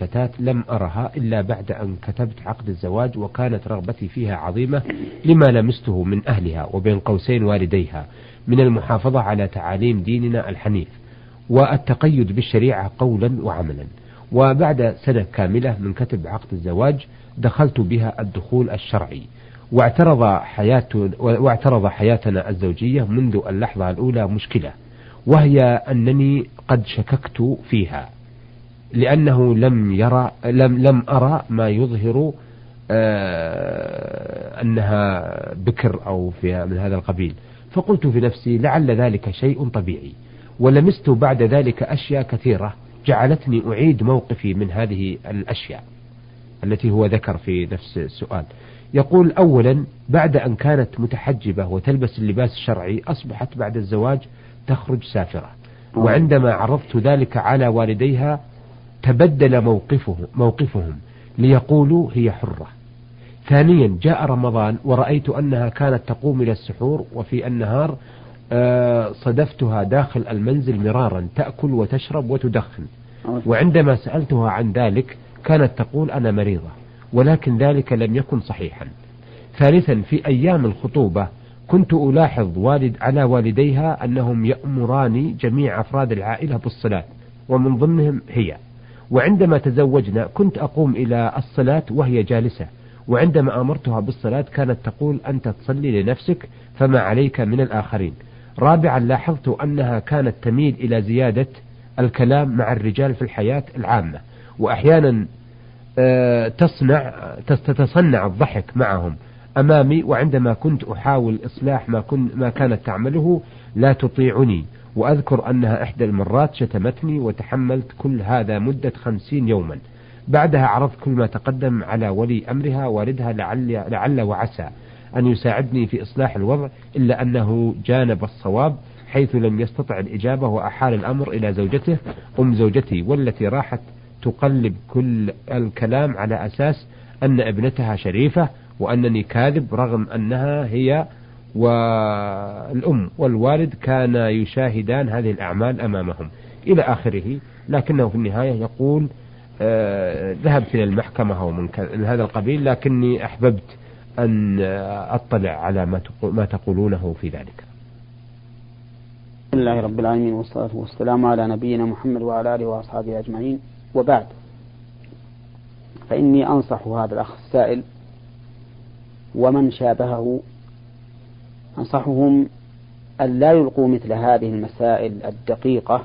فتاة لم أرها إلا بعد أن كتبت عقد الزواج وكانت رغبتي فيها عظيمة لما لمسته من أهلها وبين قوسين والديها من المحافظة على تعاليم ديننا الحنيف والتقيد بالشريعة قولا وعملا. وبعد سنة كاملة من كتب عقد الزواج دخلت بها الدخول الشرعي. واعترض حياة واعترض حياتنا الزوجية منذ اللحظة الأولى مشكلة وهي أنني قد شككت فيها. لأنه لم يرى لم لم أرى ما يظهر آه أنها بكر أو في من هذا القبيل. فقلت في نفسي لعل ذلك شيء طبيعي ولمست بعد ذلك أشياء كثيرة جعلتني أعيد موقفي من هذه الأشياء التي هو ذكر في نفس السؤال. يقول أولا بعد أن كانت متحجبة وتلبس اللباس الشرعي أصبحت بعد الزواج تخرج سافرة وعندما عرضت ذلك على والديها تبدل موقفه موقفهم ليقولوا هي حرة. ثانيا جاء رمضان ورأيت أنها كانت تقوم إلى السحور وفي النهار آه، صدفتها داخل المنزل مرارا تأكل وتشرب وتدخن. وعندما سألتها عن ذلك كانت تقول أنا مريضة ولكن ذلك لم يكن صحيحا. ثالثا في أيام الخطوبة كنت ألاحظ والد على والديها أنهم يأمران جميع أفراد العائلة بالصلاة ومن ضمنهم هي. وعندما تزوجنا كنت أقوم إلى الصلاة وهي جالسة وعندما أمرتها بالصلاة كانت تقول أنت تصلي لنفسك فما عليك من الآخرين. رابعا لاحظت أنها كانت تميل إلى زيادة الكلام مع الرجال في الحياة العامة وأحيانا آه، تصنع تتصنع الضحك معهم أمامي وعندما كنت أحاول إصلاح ما, كن ما كانت تعمله لا تطيعني. وأذكر أنها إحدى المرات شتمتني وتحملت كل هذا مدة خمسين يوما. بعدها عرضت كل ما تقدم على ولي أمرها والدها لعل, لعل وعسى أن يساعدني في إصلاح الوضع إلا أنه جانب الصواب حيث لم يستطع الإجابة وأحال الأمر إلى زوجته أم زوجتي والتي راحت تقلب كل الكلام على أساس أن ابنتها شريفة وأنني كاذب رغم أنها هي والأم والوالد كانا يشاهدان هذه الأعمال أمامهم إلى آخره لكنه في النهاية يقول آه ذهبت إلى المحكمة أو من هذا القبيل لكني أحببت أن أطلع على ما ما تقولونه في ذلك. الحمد لله رب العالمين والصلاة والسلام على نبينا محمد وعلى آله وأصحابه أجمعين وبعد فإني أنصح هذا الأخ السائل ومن شابهه أنصحهم أن لا يلقوا مثل هذه المسائل الدقيقة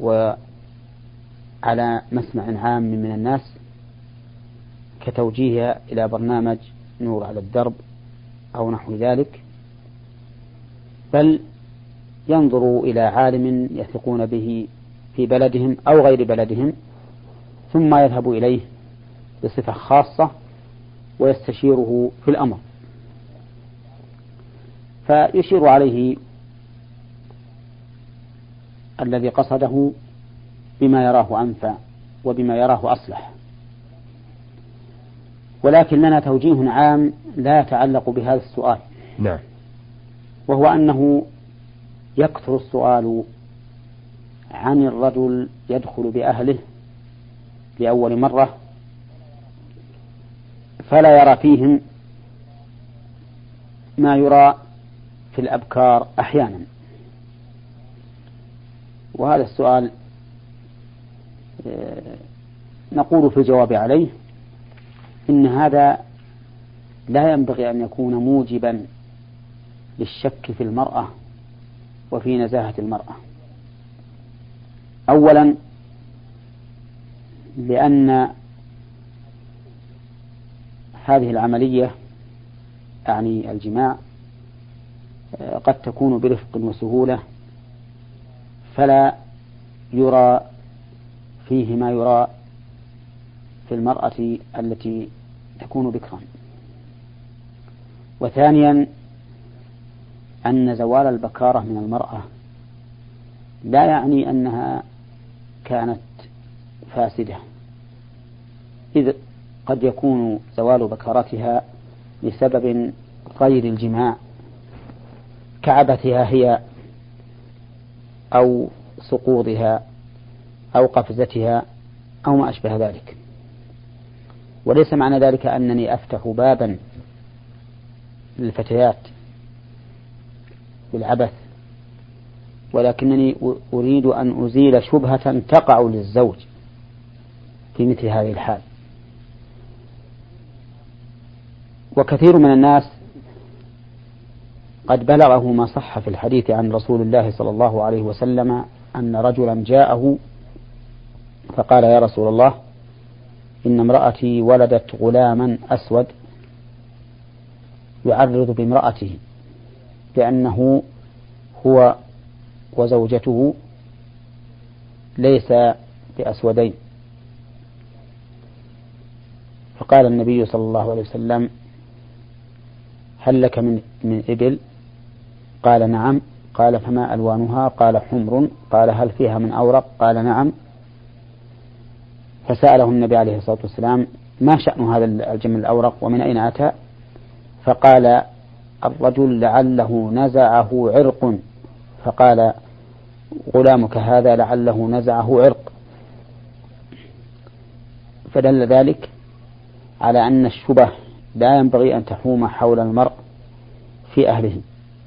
وعلى مسمع عام من الناس كتوجيهها إلى برنامج نور على الدرب أو نحو ذلك بل ينظروا إلى عالم يثقون به في بلدهم أو غير بلدهم ثم يذهبوا إليه بصفة خاصة ويستشيره في الأمر. فيشير عليه الذي قصده بما يراه أنفع وبما يراه أصلح. ولكن لنا توجيه عام لا يتعلق بهذا السؤال. نعم. وهو أنه يكثر السؤال عن الرجل يدخل بأهله لأول مرة فلا يرى فيهم ما يرى في الأبكار أحيانا. وهذا السؤال آه، نقول في الجواب عليه إن هذا لا ينبغي أن يكون موجبا للشك في المرأة وفي نزاهة المرأة. أولا لأن هذه العملية أعني الجماع قد تكون برفق وسهولة فلا يرى فيه ما يرى في المرأة التي تكون بكرا. وثانيا أن زوال البكارة من المرأة لا يعني أنها كانت فاسدة إذ قد يكون زوال بكارتها لسبب غير الجماع. كعبتها هي أو سقوطها أو قفزتها أو ما أشبه ذلك. وليس معنى ذلك أنني أفتح بابا للفتيات بالعبث ولكنني أريد أن أزيل شبهة تقع للزوج في مثل هذه الحال. وكثير من الناس قد بلغه ما صح في الحديث عن رسول الله صلى الله عليه وسلم أن رجلا جاءه فقال يا رسول الله إن امرأتي ولدت غلاما أسود يعرض بامرأته لأنه هو وزوجته ليس بأسودين. فقال النبي صلى الله عليه وسلم هل لك من من إبل؟ قال نعم. قال فما ألوانها؟ قال حمر. قال هل فيها من أورق؟ قال نعم. فسأله النبي عليه الصلاة والسلام ما شأن هذا الجمل الأورق ومن أين أتى؟ فقال الرجل لعله نزعه عرق. فقال غلامك هذا لعله نزعه عرق. فدل ذلك على أن الشبه لا ينبغي أن تحوم حول المرء في أهله.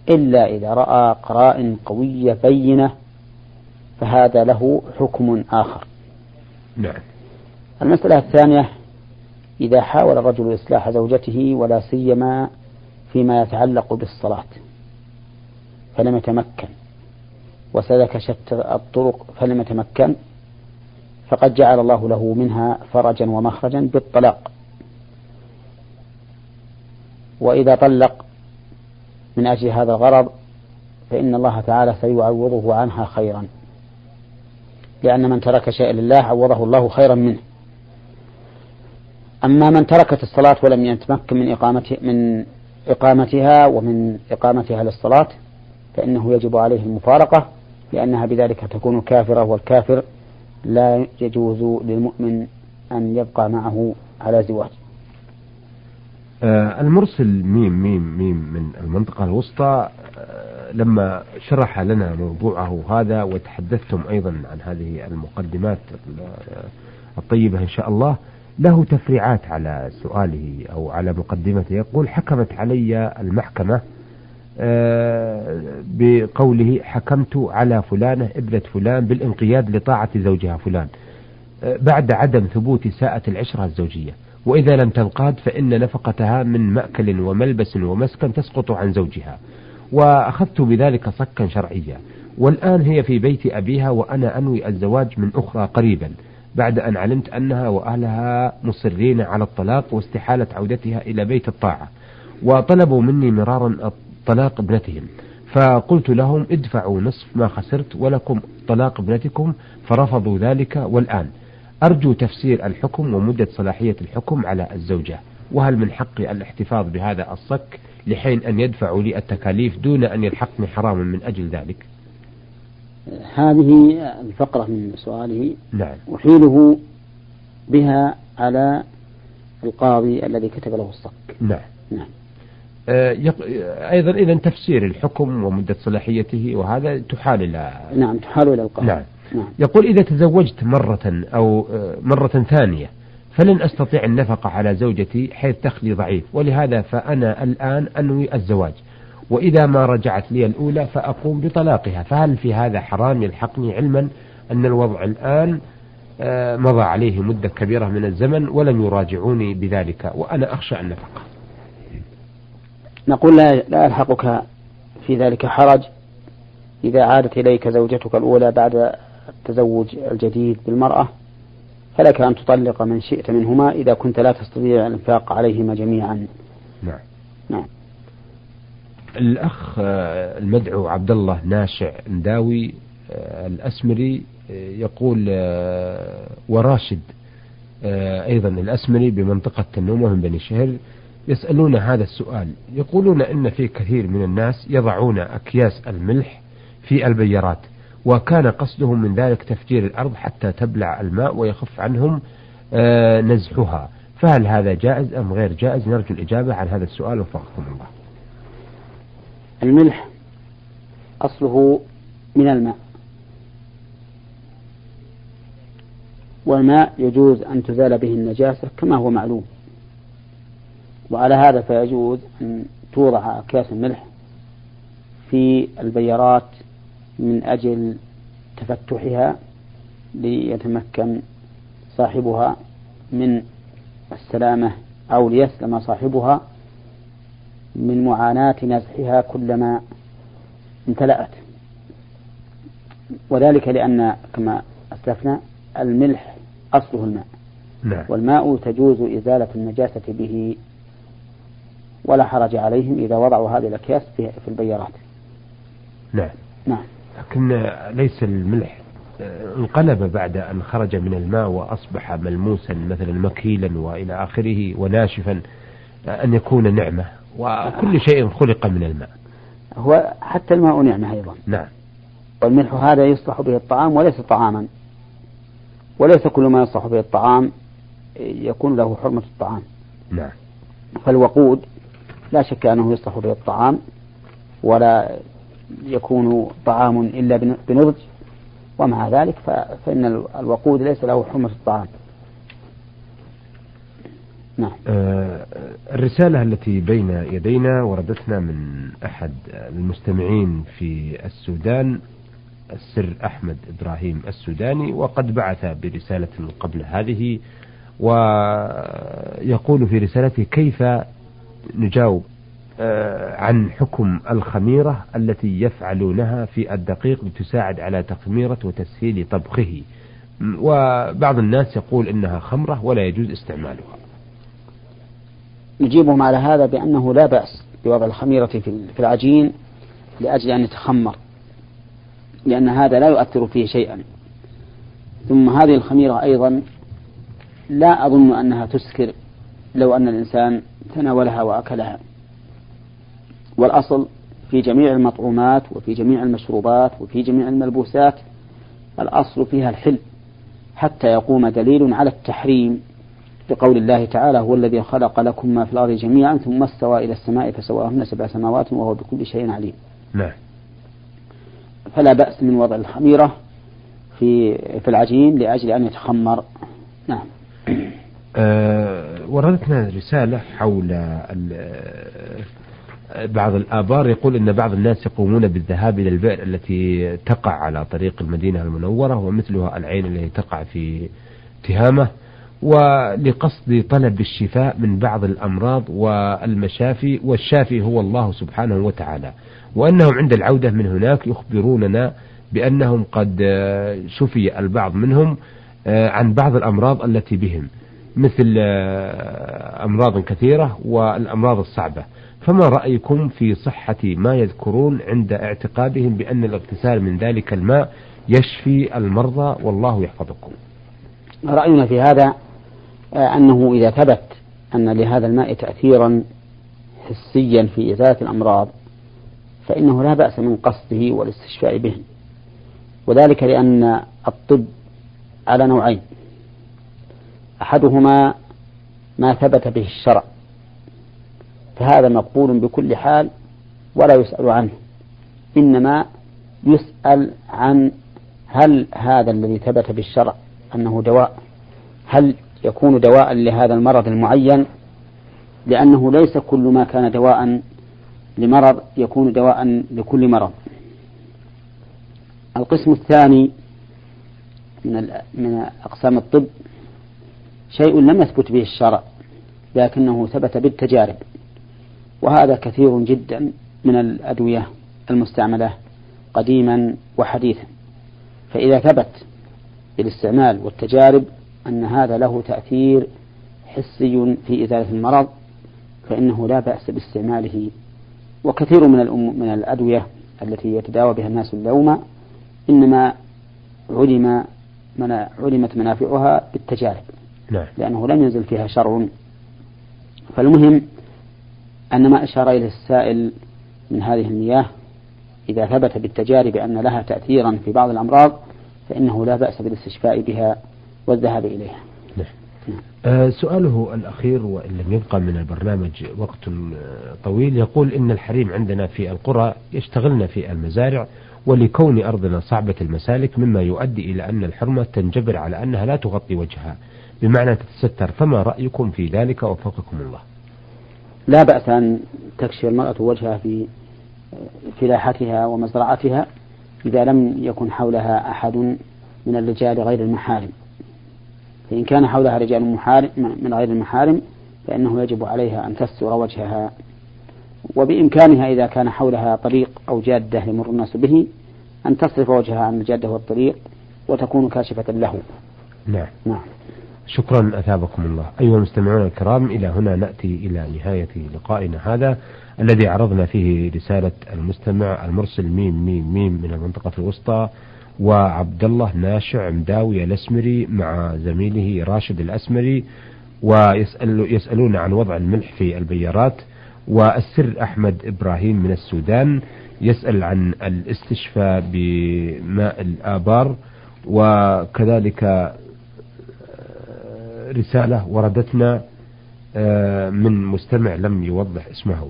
إلا إذا رأى قرائن قوية بينة فهذا له حكم آخر. نعم. المسألة الثانية إذا حاول الرجل إصلاح زوجته ولا سيما فيما يتعلق بالصلاة فلم يتمكن. وسلك شتى الطرق فلم يتمكن فقد جعل الله له منها فرجا ومخرجا بالطلاق. وإذا طلق من أجل هذا الغرض فإن الله تعالى سيعوضه عنها خيرا. لأن من ترك شيئا لله عوضه الله خيرا منه. أما من تركت الصلاة ولم يتمكن من إقامة من إقامتها ومن إقامتها للصلاة فإنه يجب عليه المفارقة لأنها بذلك تكون كافرة والكافر لا يجوز للمؤمن أن يبقى معه على زواج. المرسل ميم ميم ميم من المنطقة الوسطى آه لما شرح لنا موضوعه هذا وتحدثتم أيضا عن هذه المقدمات الطيبة إن شاء الله له تفريعات على سؤاله أو على مقدمته. يقول حكمت علي المحكمة آه، بقوله حكمت على فلانة ابنة فلان بالانقياد لطاعة زوجها فلان آه، بعد عدم ثبوت ساءة العشرة الزوجية. وإذا لم تنقاد فإن نفقتها من مأكل وملبس ومسكن تسقط عن زوجها. وأخذت بذلك صكا شرعيا. والآن هي في بيت أبيها وأنا أنوي الزواج من أخرى قريبا بعد أن علمت أنها وأهلها مصرين على الطلاق واستحالة عودتها إلى بيت الطاعة. وطلبوا مني مرارا طلاق ابنتهم. فقلت لهم ادفعوا نصف ما خسرت ولكم طلاق ابنتكم فرفضوا ذلك. والآن أرجو تفسير الحكم ومدة صلاحية الحكم على الزوجة وهل من حقي الاحتفاظ بهذا الصك لحين أن يدفعوا لي التكاليف دون أن يلحقني حرام من أجل ذلك؟ هذه الفقرة من سؤاله. نعم. أحيله بها على القاضي الذي كتب له الصك. نعم. نعم. آه، أيضا إذا تفسير الحكم ومدة صلاحيته وهذا تحال إلى نعم تحال إلى القاضي. نعم. نعم. يقول إذا تزوجت مرة أو آه، مرة ثانية فلن أستطيع النفقة على زوجتي حيث دخلي ضعيف ولهذا فأنا الآن أنوي الزواج. وإذا ما رجعت لي الأولى فأقوم بطلاقها. فهل في هذا حرام؟ يلحقني علما أن الوضع الآن آه، مضى عليه مدة كبيرة من الزمن ولم يراجعوني بذلك وأنا أخشى النفقة. نقول لا, لا يلحقك في ذلك حرج إذا عادت إليك زوجتك الأولى بعد التزوج الجديد بالمرأة فلك أن تطلق من شئت منهما إذا كنت لا تستطيع الإنفاق عليهما جميعا. نعم. نعم. الأخ المدعو عبد الله ناشع نداوي الأسمري يقول وراشد أيضا الأسمري بمنطقة تنومة من بني شهر يسألون هذا السؤال. يقولون إن في كثير من الناس يضعون أكياس الملح في البيارات وكان قصدهم من ذلك تفجير الأرض حتى تبلع الماء ويخف عنهم نزحها. فهل هذا جائز أم غير جائز؟ نرجو الإجابة عن هذا السؤال وفقكم الله. الملح أصله من الماء. والماء يجوز أن تزال به النجاسة كما هو معلوم. وعلى هذا فيجوز أن توضع أكياس الملح في البيارات من أجل تفتحها ليتمكن صاحبها من السلامة أو ليسلم صاحبها من معاناة نزحها كلما امتلأت. وذلك لأن كما أسلفنا الملح أصله الماء. نعم. والماء تجوز إزالة النجاسة به ولا حرج عليهم إذا وضعوا هذه الأكياس في البيارات. نعم. نعم. لكن ليس الملح. انقلب بعد أن خرج من الماء وأصبح ملموسا مثلا مكيلا وإلى آخره وناشفا أن يكون نعمة. وكل شيء خلق من الماء. هو حتى الماء نعمة أيضا. نعم. والملح هذا يصلح به الطعام وليس طعاما. وليس كل ما يصلح به الطعام يكون له حرمة الطعام. نعم. فالوقود لا شك أنه يصلح به الطعام ولا يكون طعام إلا بنضج. ومع ذلك فإن الوقود ليس له حرمة الطعام. نعم. آه الرسالة التي بين يدينا وردتنا من أحد المستمعين في السودان السر أحمد إبراهيم السوداني وقد بعث برسالة قبل هذه ويقول في رسالته كيف نجاوب آه، عن حكم الخميرة التي يفعلونها في الدقيق لتساعد على تخميرة وتسهيل طبخه. وبعض الناس يقول إنها خمرة ولا يجوز استعمالها. نجيبهم على هذا بأنه لا بأس بوضع الخميرة في العجين لأجل أن يتخمر لأن هذا لا يؤثر فيه شيئا. ثم هذه الخميرة أيضا لا أظن أنها تسكر لو أن الإنسان تناولها وأكلها. والأصل في جميع المطعومات وفي جميع المشروبات وفي جميع الملبوسات الأصل فيها الحل حتى يقوم دليل على التحريم بقول الله تعالى هو الذي خلق لكم ما في الأرض جميعا ثم استوى إلى السماء فسواهن سبع سماوات وهو بكل شيء عليم. نعم. فلا بأس من وضع الخميرة في في العجين لأجل أن يتخمر. نعم. أه وردتنا رسالة حول بعض الآبار يقول أن بعض الناس يقومون بالذهاب إلى البئر التي تقع على طريق المدينة المنورة ومثلها العين التي تقع في تهامة. ولقصد طلب الشفاء من بعض الأمراض والمشافي والشافي هو الله سبحانه وتعالى. وأنهم عند العودة من هناك يخبروننا بأنهم قد شفي البعض منهم عن بعض الأمراض التي بهم مثل أمراض كثيرة والأمراض الصعبة. فما رأيكم في صحة ما يذكرون عند اعتقادهم بأن الاغتسال من ذلك الماء يشفي المرضى والله يحفظكم؟ رأينا في هذا آه، أنه إذا ثبت أن لهذا الماء تأثيرا حسيا في إزالة الأمراض فإنه لا بأس من قصده والاستشفاء به. وذلك لأن الطب على نوعين. أحدهما ما ثبت به الشرع. فهذا مقبول بكل حال ولا يسأل عنه. إنما يسأل عن هل هذا الذي ثبت بالشرع أنه دواء؟ هل يكون دواء لهذا المرض المعين؟ لأنه ليس كل ما كان دواء لمرض يكون دواء لكل مرض. القسم الثاني من من أقسام الطب شيء لم يثبت به الشرع لكنه ثبت بالتجارب. وهذا كثير جدا من الأدوية المستعملة قديما وحديثا. فإذا ثبت بالاستعمال والتجارب أن هذا له تأثير حسي في إزالة المرض فإنه لا بأس باستعماله. وكثير من من الأدوية التي يتداوى بها الناس اليوم إنما علم من علمت منافعها بالتجارب. نعم. لأنه لم ينزل فيها شرع فالمهم أن ما أشار إليه السائل من هذه المياه إذا ثبت بالتجارب أن لها تأثيرا في بعض الأمراض فإنه لا بأس بالاستشفاء بها والذهاب إليها. نعم. آه سؤاله الأخير وإن لم يبقى من البرنامج وقت طويل يقول إن الحريم عندنا في القرى يشتغلن في المزارع ولكون أرضنا صعبة المسالك مما يؤدي إلى أن الحرمة تنجبر على أنها لا تغطي وجهها. بمعنى تتستر فما رأيكم في ذلك وفقكم الله؟ لا بأس أن تكشف المرأة وجهها في فلاحتها ومزرعتها إذا لم يكن حولها أحد من الرجال غير المحارم. فإن كان حولها رجال محارم من غير المحارم فإنه يجب عليها أن تستر وجهها. وبإمكانها إذا كان حولها طريق أو جادة يمر الناس به أن تصرف وجهها عن الجادة والطريق وتكون كاشفة له. نعم. نعم. شكرا أثابكم الله. أيها المستمعون الكرام إلى هنا نأتي إلى نهاية لقائنا هذا الذي عرضنا فيه رسالة المستمع المرسل ميم ميم ميم من المنطقة الوسطى وعبد الله ناشع مداوي الأسمري مع زميله راشد الأسمري ويسأل يسألون عن وضع الملح في البيارات والسر أحمد إبراهيم من السودان يسأل عن الاستشفاء بماء الآبار وكذلك رسالة وردتنا آه، من مستمع لم يوضح اسمه.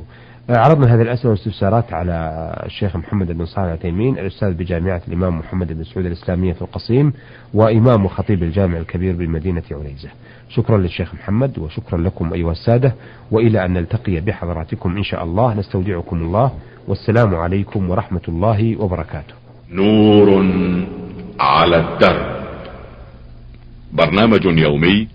عرضنا هذه الأسئلة والاستفسارات على الشيخ محمد بن صالح العثيمين الأستاذ بجامعة الإمام محمد بن سعود الإسلامية في القصيم وإمام وخطيب الجامع الكبير بمدينة عنيزة شكرا للشيخ محمد وشكرا لكم أيها السادة وإلى أن نلتقي بحضراتكم إن شاء الله. نستودعكم الله. والسلام عليكم ورحمة الله وبركاته. نور على الدرب. برنامج يومي